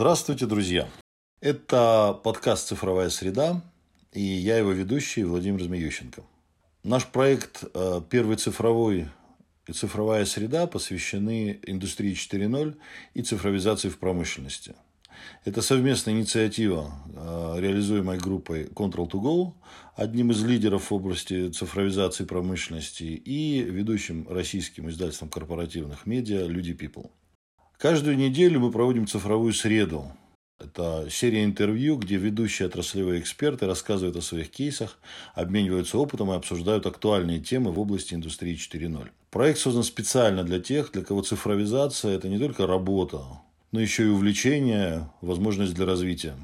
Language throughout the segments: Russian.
Здравствуйте, друзья! Это подкаст «Цифровая среда» и я его ведущий Владимир Змеющенко. Наш проект э, «Первый цифровой и цифровая среда» посвящены индустрии 4.0 и цифровизации в промышленности. Это совместная инициатива, э, реализуемая группой Control2Go, одним из лидеров в области цифровизации промышленности и ведущим российским издательством корпоративных медиа «Люди People». Каждую неделю мы проводим цифровую среду. Это серия интервью, где ведущие отраслевые эксперты рассказывают о своих кейсах, обмениваются опытом и обсуждают актуальные темы в области индустрии 4.0. Проект создан специально для тех, для кого цифровизация – это не только работа, но еще и увлечение, возможность для развития.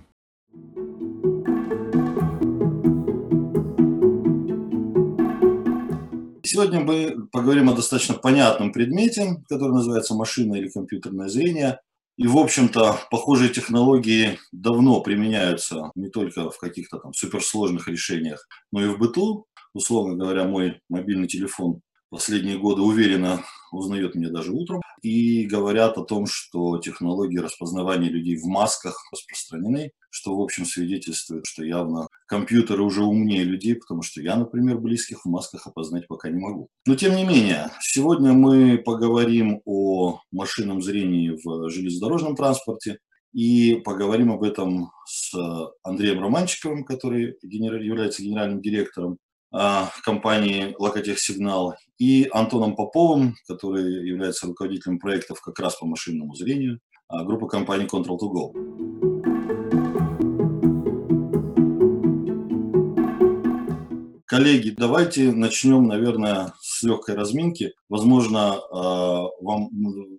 Сегодня мы поговорим о достаточно понятном предмете, который называется машина или компьютерное зрение. И, в общем-то, похожие технологии давно применяются не только в каких-то там суперсложных решениях, но и в быту. Условно говоря, мой мобильный телефон последние годы уверенно узнает меня даже утром. И говорят о том, что технологии распознавания людей в масках распространены, что, в общем, свидетельствует, что явно компьютеры уже умнее людей, потому что я, например, близких в масках опознать пока не могу. Но, тем не менее, сегодня мы поговорим о машинном зрении в железнодорожном транспорте, и поговорим об этом с Андреем Романчиковым, который является генеральным директором компании Локотех Сигнал, и Антоном Поповым, который является руководителем проектов как раз по машинному зрению, а, группы компании Control2Go. Коллеги, давайте начнем, наверное, с легкой разминки. Возможно, а, вам,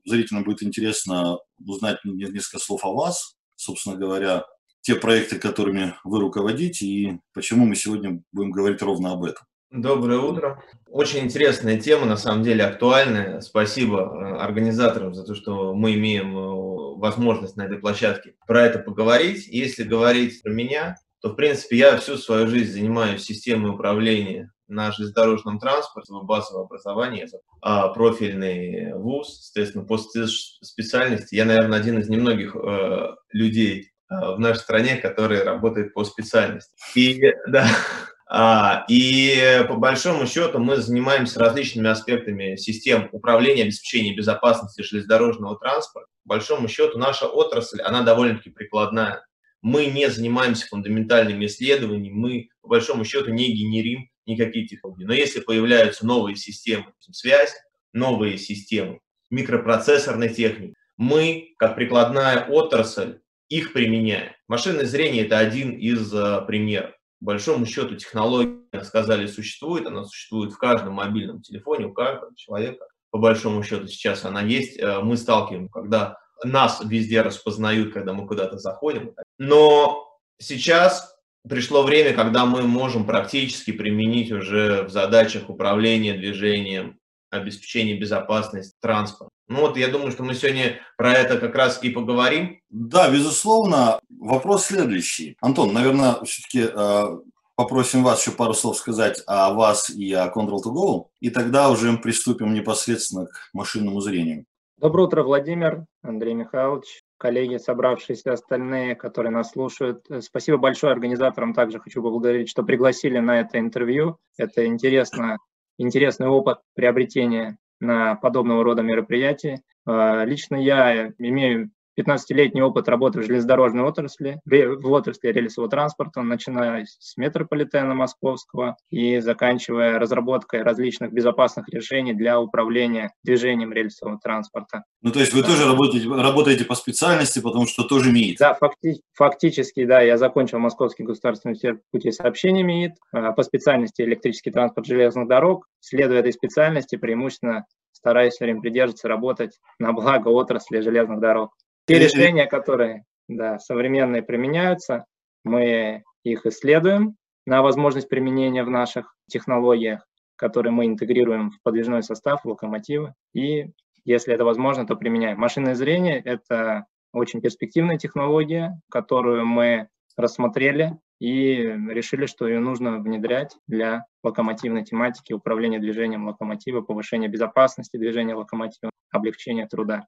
зрителям будет интересно узнать несколько слов о вас, собственно говоря, те проекты, которыми вы руководите, и почему мы сегодня будем говорить ровно об этом. Доброе утро. Очень интересная тема, на самом деле актуальная. Спасибо э, организаторам за то, что мы имеем э, возможность на этой площадке про это поговорить. Если говорить про меня, то, в принципе, я всю свою жизнь занимаюсь системой управления на железнодорожном транспорте, базовое образование, а профильный вуз, соответственно, по специальности. Я, наверное, один из немногих э, людей, в нашей стране, который работает по специальности. И, да, а, и по большому счету мы занимаемся различными аспектами систем управления, обеспечения безопасности железнодорожного транспорта. По большому счету наша отрасль, она довольно-таки прикладная. Мы не занимаемся фундаментальными исследованиями, мы по большому счету не генерим никакие технологии. Но если появляются новые системы связи, новые системы микропроцессорной техники, мы, как прикладная отрасль, их применяем. Машинное зрение – это один из uh, примеров. По большому счету технология, сказали, существует, она существует в каждом мобильном телефоне, у каждого человека. По большому счету сейчас она есть. Uh, мы сталкиваемся, когда нас везде распознают, когда мы куда-то заходим. Но сейчас пришло время, когда мы можем практически применить уже в задачах управления движением, обеспечения безопасности транспорта. Ну вот я думаю, что мы сегодня про это как раз и поговорим. Да, безусловно. Вопрос следующий. Антон, наверное, все-таки э, попросим вас еще пару слов сказать о вас и о Control2Go, и тогда уже приступим непосредственно к машинному зрению. Доброе утро, Владимир, Андрей Михайлович, коллеги, собравшиеся остальные, которые нас слушают. Спасибо большое организаторам. Также хочу поблагодарить, что пригласили на это интервью. Это интересно, интересный опыт приобретения на подобного рода мероприятия. А, лично я имею 15-летний опыт работы в железнодорожной отрасли, в отрасли рельсового транспорта, начиная с метрополитена московского и заканчивая разработкой различных безопасных решений для управления движением рельсового транспорта. Ну, то есть вы да. тоже работаете, работаете по специальности, потому что тоже МИИТ? Да, факти, фактически, да, я закончил Московский государственный университет путей сообщения МИИТ а, по специальности электрический транспорт железных дорог. Следуя этой специальности, преимущественно стараюсь все время придерживаться, работать на благо отрасли железных дорог. Те решения, которые да, современные применяются, мы их исследуем на возможность применения в наших технологиях, которые мы интегрируем в подвижной состав, локомотивы. И если это возможно, то применяем. Машинное зрение – это очень перспективная технология, которую мы рассмотрели и решили, что ее нужно внедрять для локомотивной тематики, управления движением локомотива, повышения безопасности движения локомотива, облегчения труда.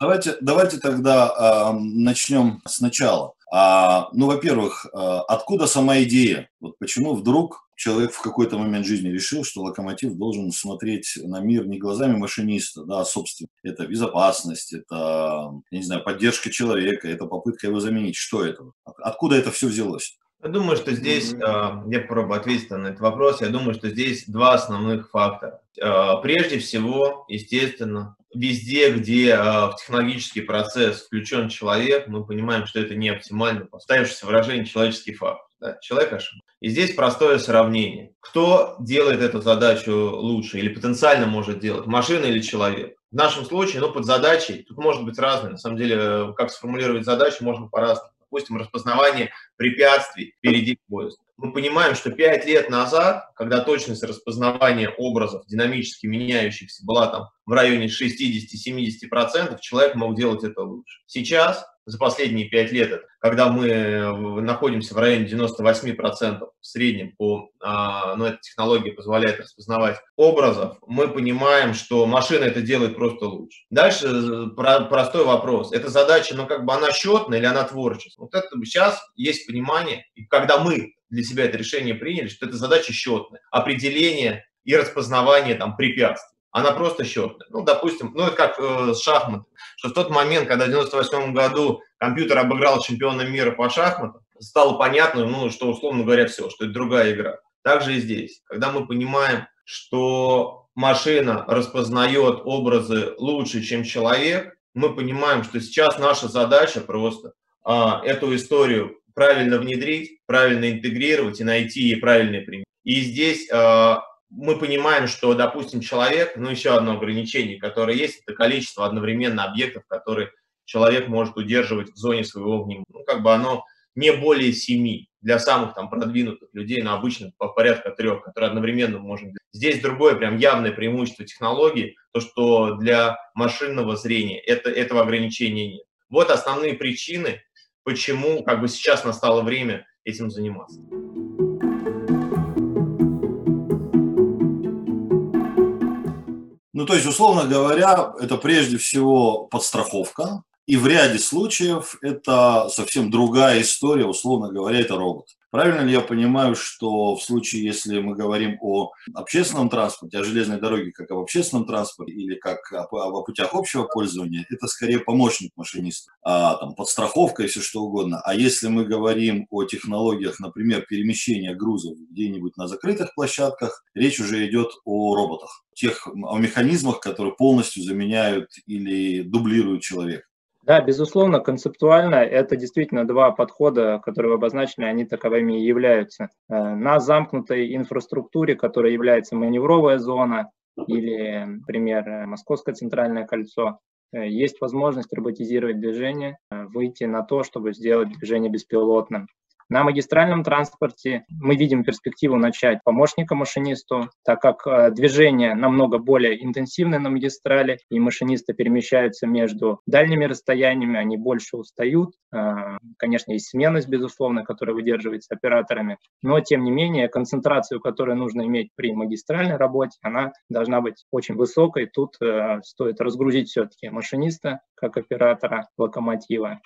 Давайте, давайте тогда э, начнем сначала. А, ну, во-первых, а, откуда сама идея? Вот почему вдруг человек в какой-то момент жизни решил, что локомотив должен смотреть на мир не глазами машиниста, да, а собственно. Это безопасность, это, я не знаю, поддержка человека, это попытка его заменить. Что это? Откуда это все взялось? Я думаю, что здесь, mm-hmm. я попробую ответить на этот вопрос, я думаю, что здесь два основных фактора. Прежде всего, естественно, везде, где в технологический процесс включен человек, мы понимаем, что это не оптимально поставившееся выражение человеческий факт. Да, человек ошибся. И здесь простое сравнение. Кто делает эту задачу лучше или потенциально может делать, машина или человек? В нашем случае, ну, под задачей, тут может быть разное. На самом деле, как сформулировать задачу, можно по-разному. Допустим, распознавание препятствий впереди поезда. Мы понимаем, что 5 лет назад, когда точность распознавания образов динамически меняющихся была там в районе 60-70%, человек мог делать это лучше. Сейчас за последние 5 лет, когда мы э, находимся в районе 98% в среднем по, а, ну, эта технология позволяет распознавать образов, мы понимаем, что машина это делает просто лучше. Дальше э, про, простой вопрос. Эта задача, ну, как бы она счетная или она творческая? Вот это сейчас есть понимание, и когда мы для себя это решение приняли, что это задача счетная, определение и распознавание там препятствий она просто счетная. Ну, допустим, ну, это как э, с шахматами, что в тот момент, когда в 98 году компьютер обыграл чемпиона мира по шахматам, стало понятно, ну, что, условно говоря, все, что это другая игра. Также и здесь. Когда мы понимаем, что машина распознает образы лучше, чем человек, мы понимаем, что сейчас наша задача просто а, эту историю правильно внедрить, правильно интегрировать и найти ей правильный пример. И здесь а, мы понимаем, что, допустим, человек, ну, еще одно ограничение, которое есть, это количество одновременно объектов, которые человек может удерживать в зоне своего внимания. Ну, как бы оно не более семи для самых там продвинутых людей, но обычно по порядка трех, которые одновременно можем. Здесь другое прям явное преимущество технологии, то, что для машинного зрения это, этого ограничения нет. Вот основные причины, почему как бы сейчас настало время этим заниматься. Ну, то есть, условно говоря, это прежде всего подстраховка, и в ряде случаев это совсем другая история, условно говоря, это робот. Правильно ли я понимаю, что в случае, если мы говорим о общественном транспорте, о железной дороге как об общественном транспорте или как о, о путях общего пользования, это скорее помощник машиниста, а, там, подстраховка и все что угодно. А если мы говорим о технологиях, например, перемещения грузов где-нибудь на закрытых площадках, речь уже идет о роботах, тех, о механизмах, которые полностью заменяют или дублируют человека. Да, безусловно, концептуально это действительно два подхода, которые вы обозначили, они таковыми и являются. Э, на замкнутой инфраструктуре, которая является маневровая зона, или, например, Московское центральное кольцо, э, есть возможность роботизировать движение, э, выйти на то, чтобы сделать движение беспилотным. На магистральном транспорте мы видим перспективу начать помощника машинисту, так как э, движение намного более интенсивное на магистрали, и машинисты перемещаются между дальними расстояниями, они больше устают. Э, конечно, есть сменность, безусловно, которая выдерживается операторами, но, тем не менее, концентрацию, которую нужно иметь при магистральной работе, она должна быть очень высокой. Тут э, стоит разгрузить все-таки машиниста как оператора локомотива.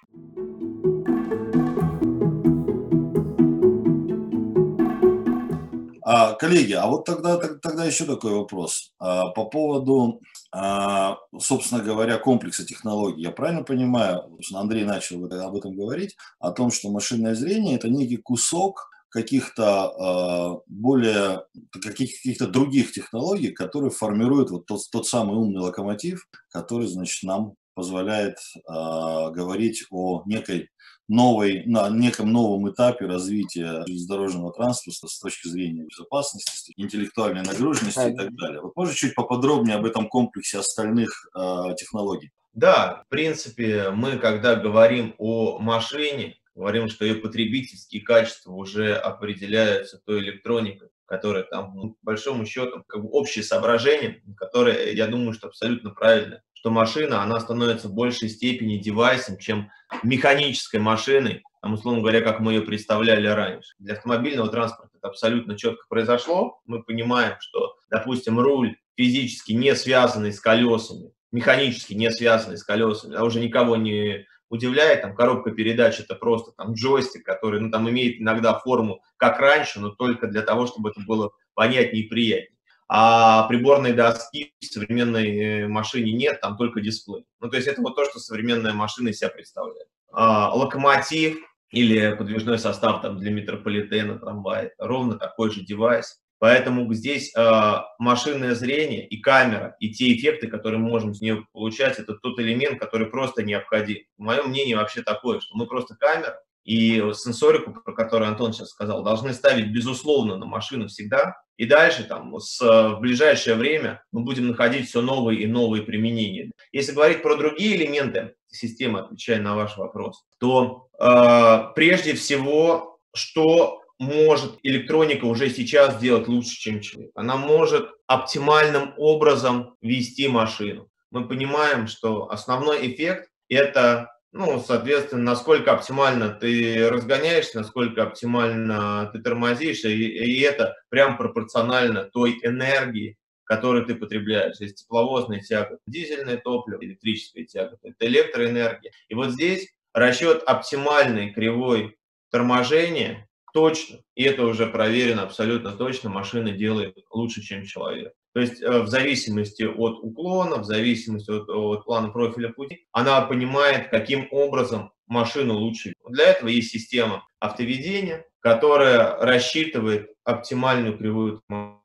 А, коллеги, а вот тогда, тогда еще такой вопрос. А, по поводу, а, собственно говоря, комплекса технологий. Я правильно понимаю, Андрей начал об этом говорить, о том, что машинное зрение – это некий кусок каких-то более, каких-то других технологий, которые формируют вот тот, тот самый умный локомотив, который, значит, нам позволяет говорить о некой новой, на неком новом этапе развития железнодорожного транспорта с точки зрения безопасности, интеллектуальной нагруженности и так далее. Вот может чуть поподробнее об этом комплексе остальных э, технологий? Да, в принципе, мы когда говорим о машине, говорим, что ее потребительские качества уже определяются той электроникой, которая там, ну, по большому счету, как бы общее соображение, которое, я думаю, что абсолютно правильно что машина, она становится в большей степени девайсом, чем механической машиной, там, условно говоря, как мы ее представляли раньше. Для автомобильного транспорта это абсолютно четко произошло. Мы понимаем, что, допустим, руль физически не связанный с колесами, механически не связанный с колесами, а уже никого не удивляет, там коробка передач это просто там джойстик, который ну, там имеет иногда форму как раньше, но только для того, чтобы это было понятнее и приятнее. А приборной доски в современной э, машине нет, там только дисплей. Ну, то есть это вот то, что современная машина из себя представляет. А, локомотив или подвижной состав там, для метрополитена, трамвая, ровно такой же девайс. Поэтому здесь э, машинное зрение и камера, и те эффекты, которые мы можем с нее получать, это тот элемент, который просто необходим. Мое мнение вообще такое, что мы просто камера и сенсорику, про которую Антон сейчас сказал, должны ставить, безусловно, на машину всегда. И дальше, там, с, в ближайшее время мы будем находить все новые и новые применения. Если говорить про другие элементы системы, отвечая на ваш вопрос, то э, прежде всего, что может электроника уже сейчас делать лучше, чем человек. Она может оптимальным образом вести машину. Мы понимаем, что основной эффект – это, ну, соответственно, насколько оптимально ты разгоняешься, насколько оптимально ты тормозишь, и, и это прям пропорционально той энергии, которую ты потребляешь. Есть тепловозная тяга, дизельное топливо, электрическая тяга, это электроэнергия. И вот здесь расчет оптимальной кривой торможения точно, и это уже проверено абсолютно точно, машина делает лучше, чем человек. То есть э, в зависимости от уклона, в зависимости от, от плана профиля пути, она понимает, каким образом машину лучше. Для этого есть система автоведения, которая рассчитывает оптимальную кривую.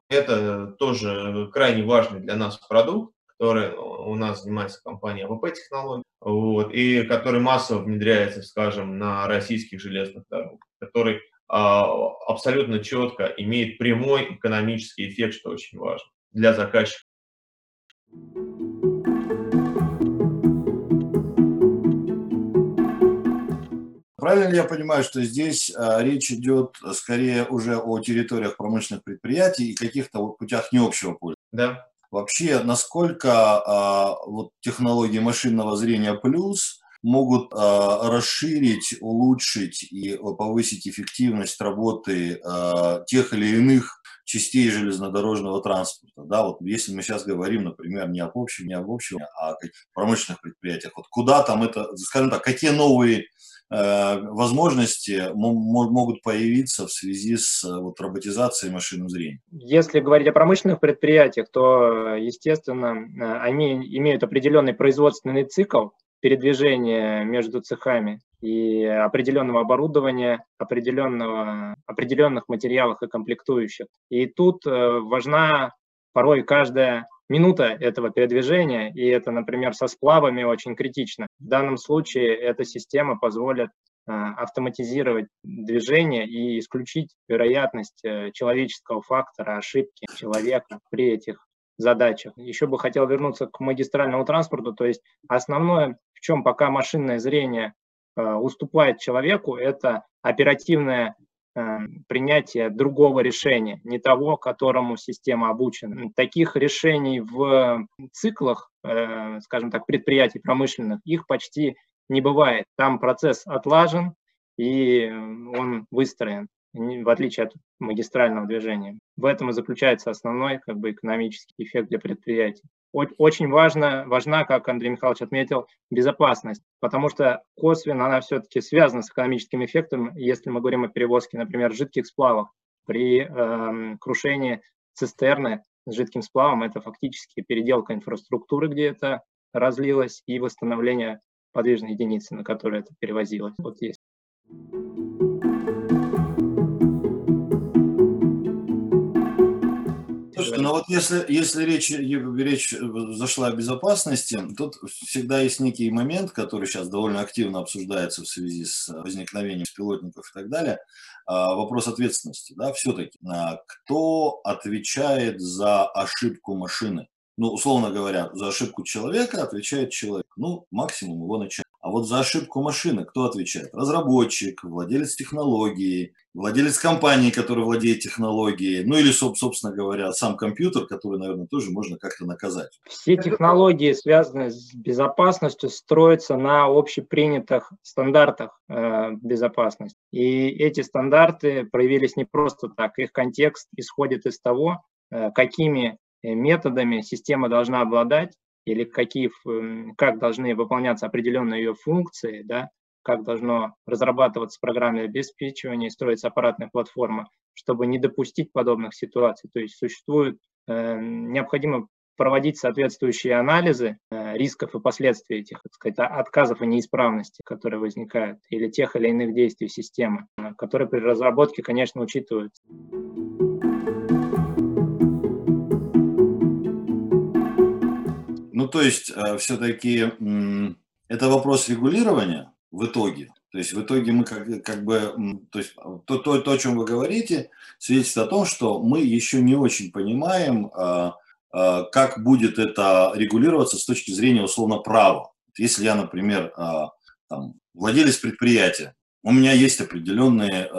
Это тоже крайне важный для нас продукт, который у нас занимается компания АВП технологий, вот, и который массово внедряется, скажем, на российских железных дорогах, который а, абсолютно четко имеет прямой экономический эффект, что очень важно для заказчика. Правильно ли я понимаю, что здесь а, речь идет скорее уже о территориях промышленных предприятий и каких-то вот путях необщего пользования? Да. Вообще, насколько а, вот технологии машинного зрения плюс могут а, расширить, улучшить и повысить эффективность работы а, тех или иных частей железнодорожного транспорта. Да, вот если мы сейчас говорим, например, не об общем, не об общем, а о промышленных предприятиях, вот куда там это, скажем так, какие новые э, возможности могут появиться в связи с вот, роботизацией машинного зрения? Если говорить о промышленных предприятиях, то, естественно, э, они имеют определенный производственный цикл, передвижения между цехами и определенного оборудования, определенного, определенных материалов и комплектующих. И тут э, важна порой каждая минута этого передвижения, и это, например, со сплавами очень критично. В данном случае эта система позволит э, автоматизировать движение и исключить вероятность э, человеческого фактора, ошибки человека при этих задачах. Еще бы хотел вернуться к магистральному транспорту, то есть основное в чем пока машинное зрение э, уступает человеку, это оперативное э, принятие другого решения, не того, которому система обучена. Таких решений в циклах, э, скажем так, предприятий промышленных, их почти не бывает. Там процесс отлажен и он выстроен в отличие от магистрального движения. В этом и заключается основной как бы, экономический эффект для предприятий. Очень важно, важна, как Андрей Михайлович отметил, безопасность, потому что косвенно она все-таки связана с экономическим эффектом, если мы говорим о перевозке, например, жидких сплавов. При э, крушении цистерны с жидким сплавом это фактически переделка инфраструктуры, где это разлилось, и восстановление подвижной единицы, на которой это перевозилось. Вот есть. Слушайте, ну вот если, если речь, речь зашла о безопасности, тут всегда есть некий момент, который сейчас довольно активно обсуждается в связи с возникновением беспилотников и так далее, а, вопрос ответственности. Да, все-таки, кто отвечает за ошибку машины? Ну, условно говоря, за ошибку человека отвечает человек, ну, максимум его начальник. А вот за ошибку машины кто отвечает? Разработчик, владелец технологии, владелец компании, который владеет технологией, ну или, собственно говоря, сам компьютер, который, наверное, тоже можно как-то наказать. Все технологии, связанные с безопасностью, строятся на общепринятых стандартах э, безопасности. И эти стандарты проявились не просто так. Их контекст исходит из того, э, какими методами система должна обладать или какие, как должны выполняться определенные ее функции, да, как должно разрабатываться программное обеспечивание и строиться аппаратная платформа, чтобы не допустить подобных ситуаций. То есть существует, э, необходимо проводить соответствующие анализы э, рисков и последствий этих, так сказать, отказов и неисправностей, которые возникают, или тех или иных действий системы, э, которые при разработке, конечно, учитываются. Ну, то есть, э, все-таки это вопрос регулирования в итоге. То есть, в итоге мы как, как бы, то есть, то, то, то, о чем вы говорите, свидетельствует о том, что мы еще не очень понимаем, а, а, как будет это регулироваться с точки зрения условно права. Если я, например, а, там, владелец предприятия, у меня есть определенные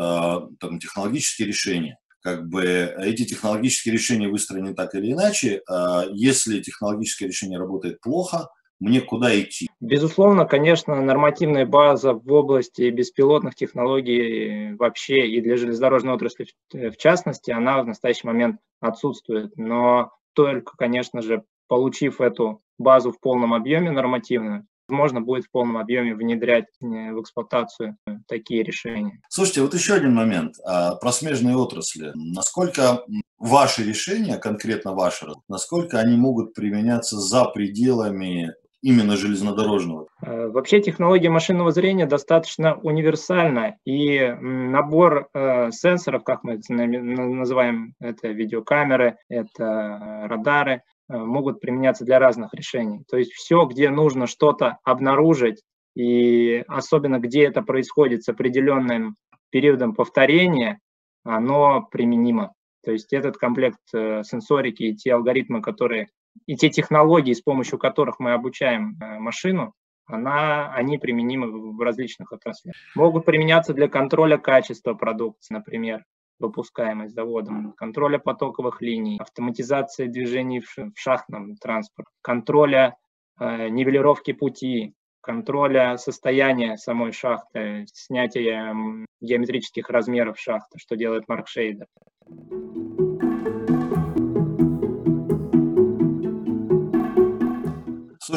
там, технологические решения, как бы эти технологические решения выстроены так или иначе. А если технологическое решение работает плохо, мне куда идти? Безусловно, конечно, нормативная база в области беспилотных технологий вообще и для железнодорожной отрасли в частности, она в настоящий момент отсутствует. Но только, конечно же, получив эту базу в полном объеме нормативную, можно будет в полном объеме внедрять э, в эксплуатацию такие решения. Слушайте, вот еще один момент а, про смежные отрасли. Насколько ваши решения, конкретно ваши, насколько они могут применяться за пределами именно железнодорожного? Э, вообще технология машинного зрения достаточно универсальна, и набор э, сенсоров, как мы называем это видеокамеры, это радары, Э, могут применяться для разных решений. То есть все, где нужно что-то обнаружить, и особенно где это происходит с определенным периодом повторения, оно применимо. То есть этот комплект э, сенсорики и те алгоритмы, которые и те технологии, с помощью которых мы обучаем э, машину, она, они применимы в различных отраслях. Могут применяться для контроля качества продукции, например, выпускаемость заводом, контроля потоковых линий, автоматизации движений в шахтном транспорте, контроля э, нивелировки пути, контроля состояния самой шахты, снятия геометрических размеров шахты, что делает Марк Шейдер.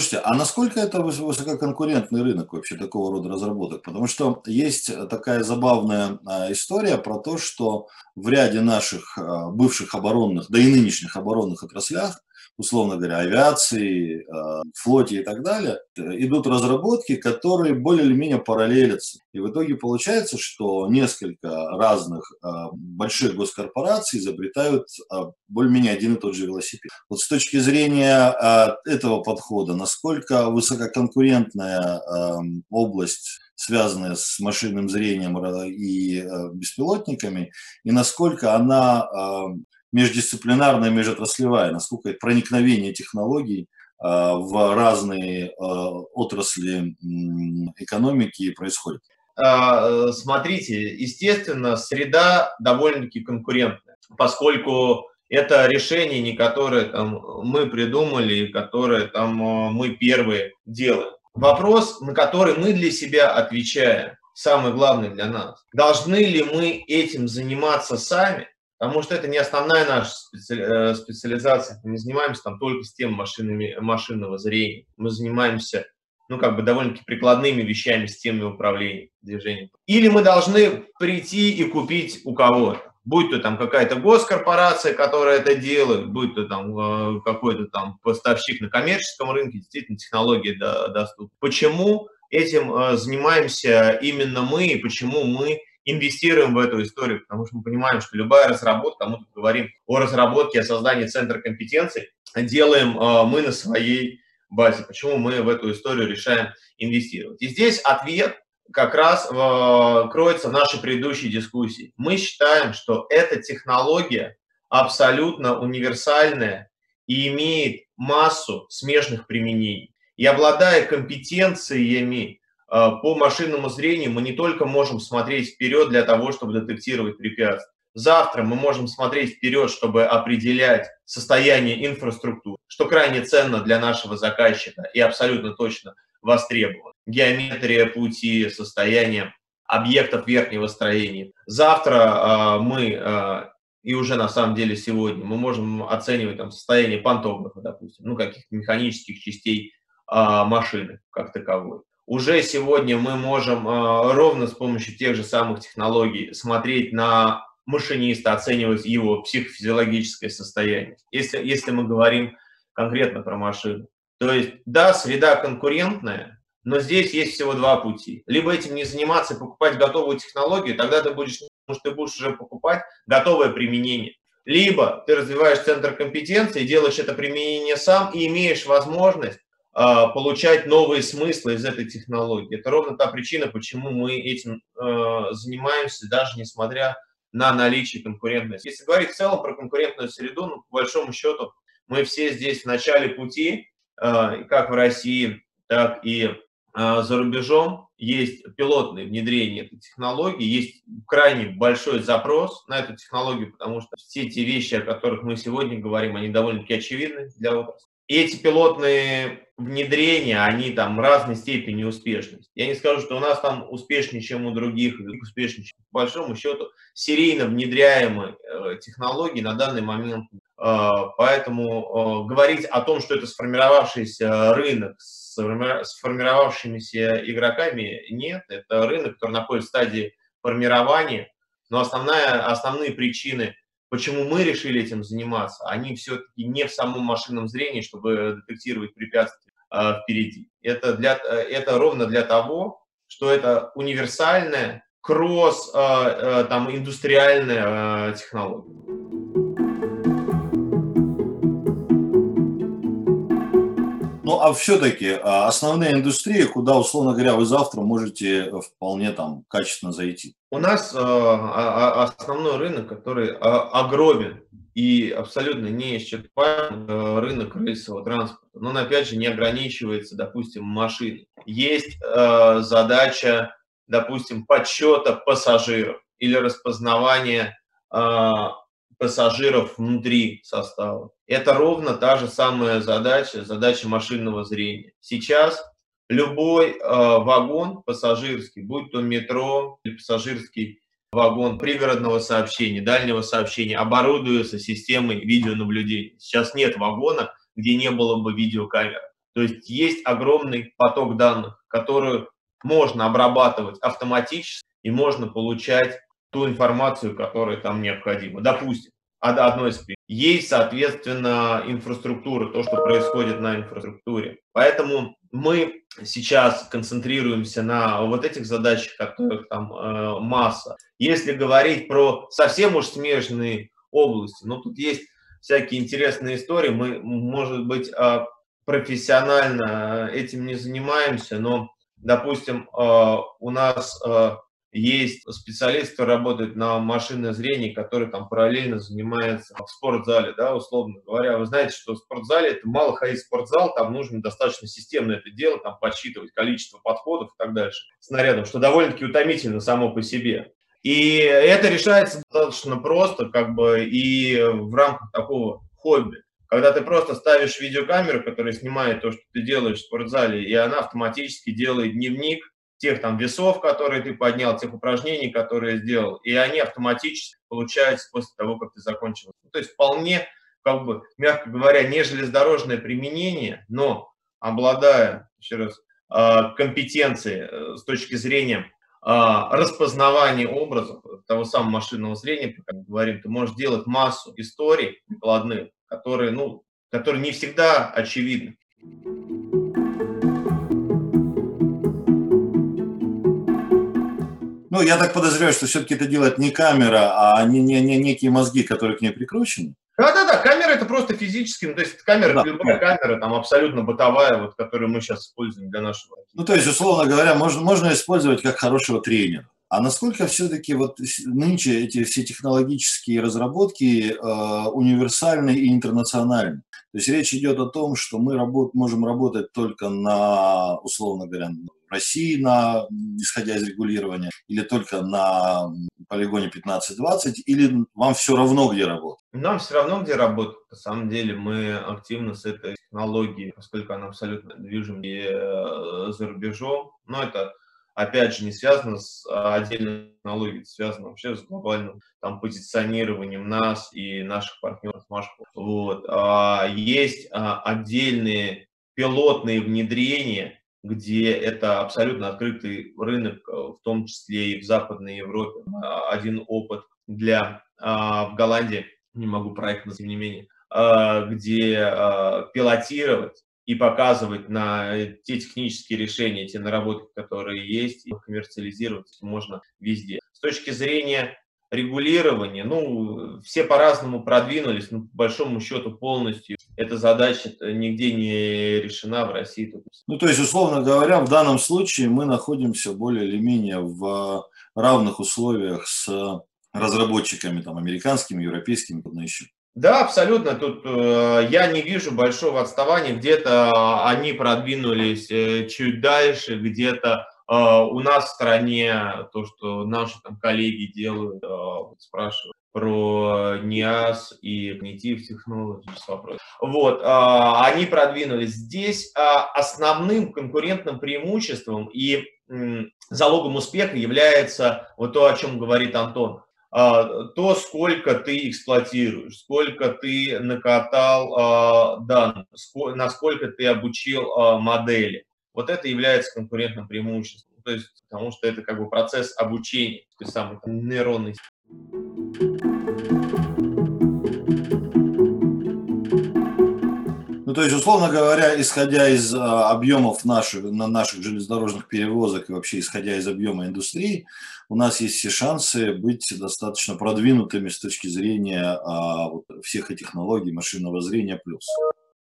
Слушайте, а насколько это высококонкурентный рынок вообще такого рода разработок? Потому что есть такая забавная а, история про то, что в ряде наших а, бывших оборонных, да и нынешних оборонных отраслях условно говоря, авиации, э, флоте и так далее, идут разработки, которые более или менее параллелятся. И в итоге получается, что несколько разных э, больших госкорпораций изобретают э, более-менее один и тот же велосипед. Вот с точки зрения этого подхода, насколько высококонкурентная область связанная с машинным зрением и беспилотниками, и насколько она междисциплинарная, межотраслевая, насколько проникновение технологий а, в разные а, отрасли экономики происходит? А, смотрите, естественно, среда довольно-таки конкурентная, поскольку это решение не которое там, мы придумали, которое там, мы первые делаем. Вопрос, на который мы для себя отвечаем, самый главный для нас. Должны ли мы этим заниматься сами потому что это не основная наша э, специализация. Мы не занимаемся там только с тем машинами, машинного зрения. Мы занимаемся ну, как бы довольно-таки прикладными вещами, системой управления движением. Или мы должны прийти и купить у кого-то. Будь то там какая-то госкорпорация, которая это делает, будь то там э, какой-то там поставщик на коммерческом рынке, действительно технологии доступны. Почему этим э, занимаемся именно мы, и почему мы инвестируем в эту историю, потому что мы понимаем, что любая разработка, мы тут говорим о разработке, о создании центра компетенций, делаем э, мы на своей базе. Почему мы в эту историю решаем инвестировать? И здесь ответ как раз э, кроется в нашей предыдущей дискуссии. Мы считаем, что эта технология абсолютно универсальная и имеет массу смежных применений. И обладая компетенциями а, по машинному зрению мы не только можем смотреть вперед для того, чтобы детектировать препятствия. Завтра мы можем смотреть вперед, чтобы определять состояние инфраструктуры, что крайне ценно для нашего заказчика и абсолютно точно востребовано. Геометрия пути, состояние объектов верхнего строения. Завтра э, мы э, и уже на самом деле сегодня мы можем оценивать там состояние пантографа, допустим, ну, каких-то механических частей а, машины как таковой. Уже сегодня мы можем а, ровно с помощью тех же самых технологий смотреть на машиниста, оценивать его психофизиологическое состояние, если, если мы говорим конкретно про машину. То есть, да, среда конкурентная, но здесь есть всего два пути. Либо этим не заниматься покупать готовую технологию, тогда ты будешь, что ты будешь уже покупать готовое применение. Либо ты развиваешь центр компетенции, делаешь это применение сам и имеешь возможность э, получать новые смыслы из этой технологии. Это ровно та причина, почему мы этим э, занимаемся, даже несмотря на наличие конкурентности. Если говорить в целом про конкурентную среду, ну, по большому счету, мы все здесь в начале пути, э, как в России, так и а, за рубежом есть пилотное внедрение этой технологии, есть крайне большой запрос на эту технологию, потому что все те вещи, о которых мы сегодня говорим, они довольно-таки очевидны для отрасли. И эти пилотные внедрения, они там разной степени успешности. Я не скажу, что у нас там успешнее, чем у других, успешнее, чем по большому счету серийно внедряемые э, технологии на данный момент. Э, поэтому э, говорить о том, что это сформировавшийся рынок сформировавшимися игроками нет. Это рынок, который находится в стадии формирования. Но основная, основные причины, почему мы решили этим заниматься, они все-таки не в самом машинном зрении, чтобы детектировать препятствия э, впереди. Это, для, это ровно для того, что это универсальная кросс, э, э, там, индустриальная э, технология. А все-таки а, основные индустрии, куда, условно говоря, вы завтра можете вполне там качественно зайти? У нас э, основной рынок, который огромен и абсолютно неисчерпаем, э, рынок рельсового транспорта. Но он, опять же, не ограничивается, допустим, машиной. Есть э, задача, допустим, подсчета пассажиров или распознавания пассажиров внутри состава. Это ровно та же самая задача, задача машинного зрения. Сейчас любой э, вагон пассажирский, будь то метро или пассажирский вагон пригородного сообщения, дальнего сообщения, оборудуется системой видеонаблюдения. Сейчас нет вагона, где не было бы видеокамеры. То есть есть огромный поток данных, который можно обрабатывать автоматически и можно получать ту информацию, которая там необходима. Допустим, одной из есть, соответственно, инфраструктура, то, что происходит на инфраструктуре. Поэтому мы сейчас концентрируемся на вот этих задачах, которых там э, масса. Если говорить про совсем уж смежные области, ну тут есть всякие интересные истории, мы, может быть, э, профессионально этим не занимаемся, но, допустим, э, у нас э, есть специалист, который работает на машинное зрение, который там параллельно занимается в спортзале, да, условно говоря. Вы знаете, что в спортзале это мало ходить в спортзал, там нужно достаточно системно это делать, там подсчитывать количество подходов и так дальше снарядом, что довольно-таки утомительно само по себе. И это решается достаточно просто, как бы и в рамках такого хобби. Когда ты просто ставишь видеокамеру, которая снимает то, что ты делаешь в спортзале, и она автоматически делает дневник, тех там весов, которые ты поднял, тех упражнений, которые сделал, и они автоматически получаются после того, как ты закончил. То есть вполне, как бы, мягко говоря, не железнодорожное применение, но обладая, еще раз, а, компетенцией э, с точки зрения а, распознавания образов того самого машинного зрения, как мы говорим, ты можешь делать массу историй прикладных, которые, ну, которые не всегда очевидны. Ну, я так подозреваю, что все-таки это делает не камера, а не, не, не некие мозги, которые к ней прикручены. Да-да-да, камера это просто физически, ну, то есть камера, да, любая да. камера, там абсолютно бытовая, вот, которую мы сейчас используем для нашего. Ну, то есть, условно говоря, можно, можно использовать как хорошего тренера. А насколько все-таки вот нынче эти все технологические разработки э, универсальны и интернациональны? То есть речь идет о том, что мы работ, можем работать только на, условно говоря, России, на, исходя из регулирования, или только на полигоне 15-20, или вам все равно, где работать? Нам все равно, где работать. На самом деле мы активно с этой технологией, поскольку она абсолютно движим и э, за рубежом, но это опять же, не связано с отдельной технологией, связано вообще с глобальным там, позиционированием нас и наших партнеров. Вот. А, есть а, отдельные пилотные внедрения, где это абсолютно открытый рынок, э, в том числе и в Западной Европе. А, один опыт для а, в Голландии, не могу проект, но тем не менее, а, где пилотировать и показывать на те технические решения, те наработки, которые есть, и коммерциализировать можно везде. С точки зрения регулирования, ну, все по-разному продвинулись, но по большому счету полностью эта задача нигде не решена в России. Ну, то есть, условно говоря, в данном случае мы находимся более или менее в равных условиях с разработчиками, там, американскими, европейскими, куда еще. Да, абсолютно. Тут э, я не вижу большого отставания. Где-то они продвинулись э, чуть дальше, где-то э, у нас в стране то, что наши там коллеги делают, вот спрашивают про НИАС и Cognitive Technologies. Вот, э, они продвинулись. Здесь основным конкурентным преимуществом и залогом успеха является вот то, о чем говорит Антон а, то, сколько ты эксплуатируешь, сколько ты накатал а, данных, насколько ты обучил а, модели. Вот это является конкурентным преимуществом. То есть, потому что это как бы процесс обучения, то есть самый нейронный. Ну, то есть, условно говоря, исходя из а, объемов наших, на наших железнодорожных перевозок и вообще исходя из объема индустрии, у нас есть все шансы быть достаточно продвинутыми с точки зрения а, вот, всех этих технологий машинного зрения плюс.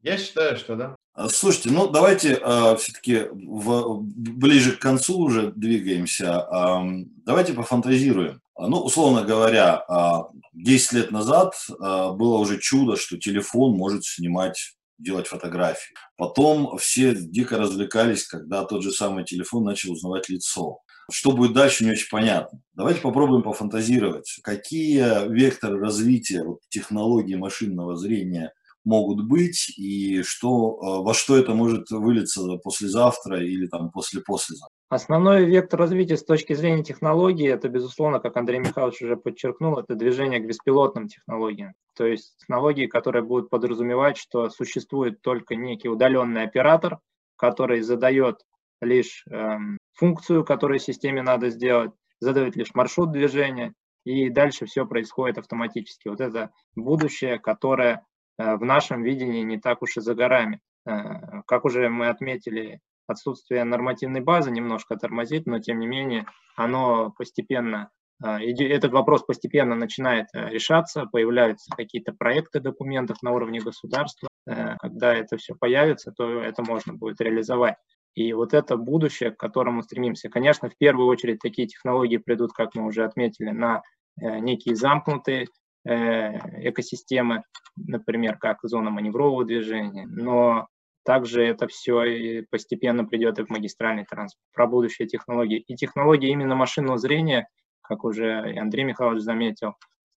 Я считаю, что да. А, слушайте, ну давайте а, все-таки ближе к концу уже двигаемся. А, давайте пофантазируем. Ну, условно говоря, 10 лет назад было уже чудо, что телефон может снимать делать фотографии. Потом все дико развлекались, когда тот же самый телефон начал узнавать лицо. Что будет дальше, не очень понятно. Давайте попробуем пофантазировать, какие векторы развития вот, технологий машинного зрения могут быть и что, э, во что это может вылиться послезавтра или там после-послезавтра. Основной вектор развития с точки зрения технологии, это, безусловно, как Андрей Михайлович уже подчеркнул, это движение к беспилотным технологиям. То есть технологии, которые будут подразумевать, что существует только некий удаленный оператор, который задает лишь эм, функцию, которую системе надо сделать, задает лишь маршрут движения, и дальше все происходит автоматически. Вот это будущее, которое в нашем видении не так уж и за горами. Э, как уже мы отметили, отсутствие нормативной базы немножко тормозит, но тем не менее оно постепенно, а, этот вопрос постепенно начинает э, решаться, появляются какие-то проекты документов на уровне государства. Э, когда это все появится, то это можно будет реализовать. И вот это будущее, к которому стремимся. Конечно, в первую очередь такие технологии придут, как мы уже отметили, на э, некие замкнутые экосистемы, например, как зона маневрового движения. Но также это все постепенно придет и в магистральный транспорт. Про будущее технологии. И технологии именно машинного зрения, как уже Андрей Михайлович заметил,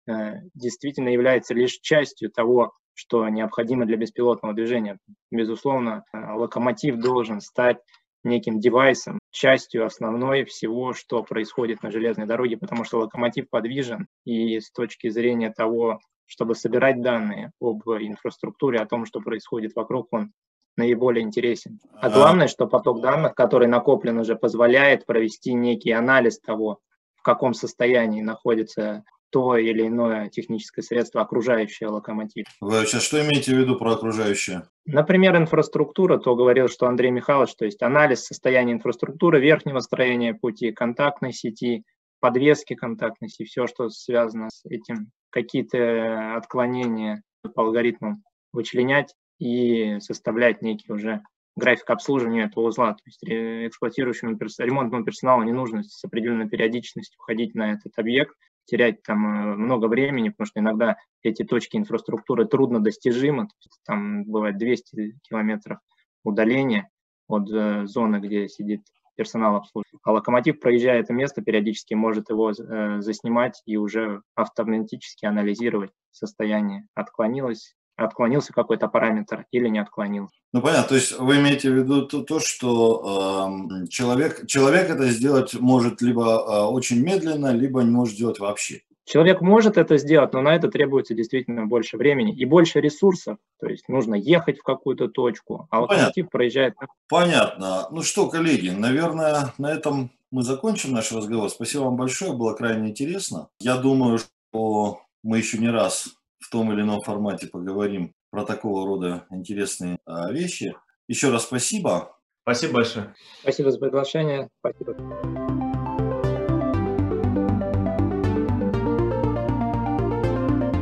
э, действительно является лишь частью того, что необходимо для беспилотного движения. Безусловно, э, локомотив должен стать неким девайсом, частью основной всего, что происходит на железной дороге, потому что локомотив подвижен, и с точки зрения того, чтобы собирать данные об инфраструктуре, о том, что происходит вокруг, он наиболее интересен. А, а главное, что поток данных, который накоплен уже, позволяет провести некий анализ того, в каком состоянии находится то или иное техническое средство, окружающее локомотив. Вы сейчас что имеете в виду про окружающее? Например, инфраструктура, то говорил, что Андрей Михайлович, то есть анализ состояния инфраструктуры, верхнего строения пути, контактной сети, подвески контактной сети, все, что связано с этим, какие-то отклонения по алгоритмам вычленять и составлять некий уже график обслуживания этого узла. То есть эксплуатирующему ремонтному персоналу не нужно с определенной периодичностью ходить на этот объект, терять там э, много времени, потому что иногда эти точки инфраструктуры трудно достижимы. Там бывает 200 километров удаления от э, зоны, где сидит персонал обслуживания. А локомотив, проезжая это место, периодически может его э, заснимать и уже автоматически анализировать состояние. Отклонилось отклонился какой-то параметр или не отклонился. Ну понятно, то есть вы имеете в виду то, то что э, человек, человек это сделать может либо э, очень медленно, либо не может сделать вообще. Человек может это сделать, но на это требуется действительно больше времени и больше ресурсов. То есть нужно ехать в какую-то точку, а локомотив Понятно. проезжает. Понятно. Ну что, коллеги, наверное, на этом мы закончим наш разговор. Спасибо вам большое, было крайне интересно. Я думаю, что мы еще не раз в том или ином формате поговорим про такого рода интересные а, вещи. Еще раз спасибо. Спасибо большое. Спасибо за приглашение. Спасибо.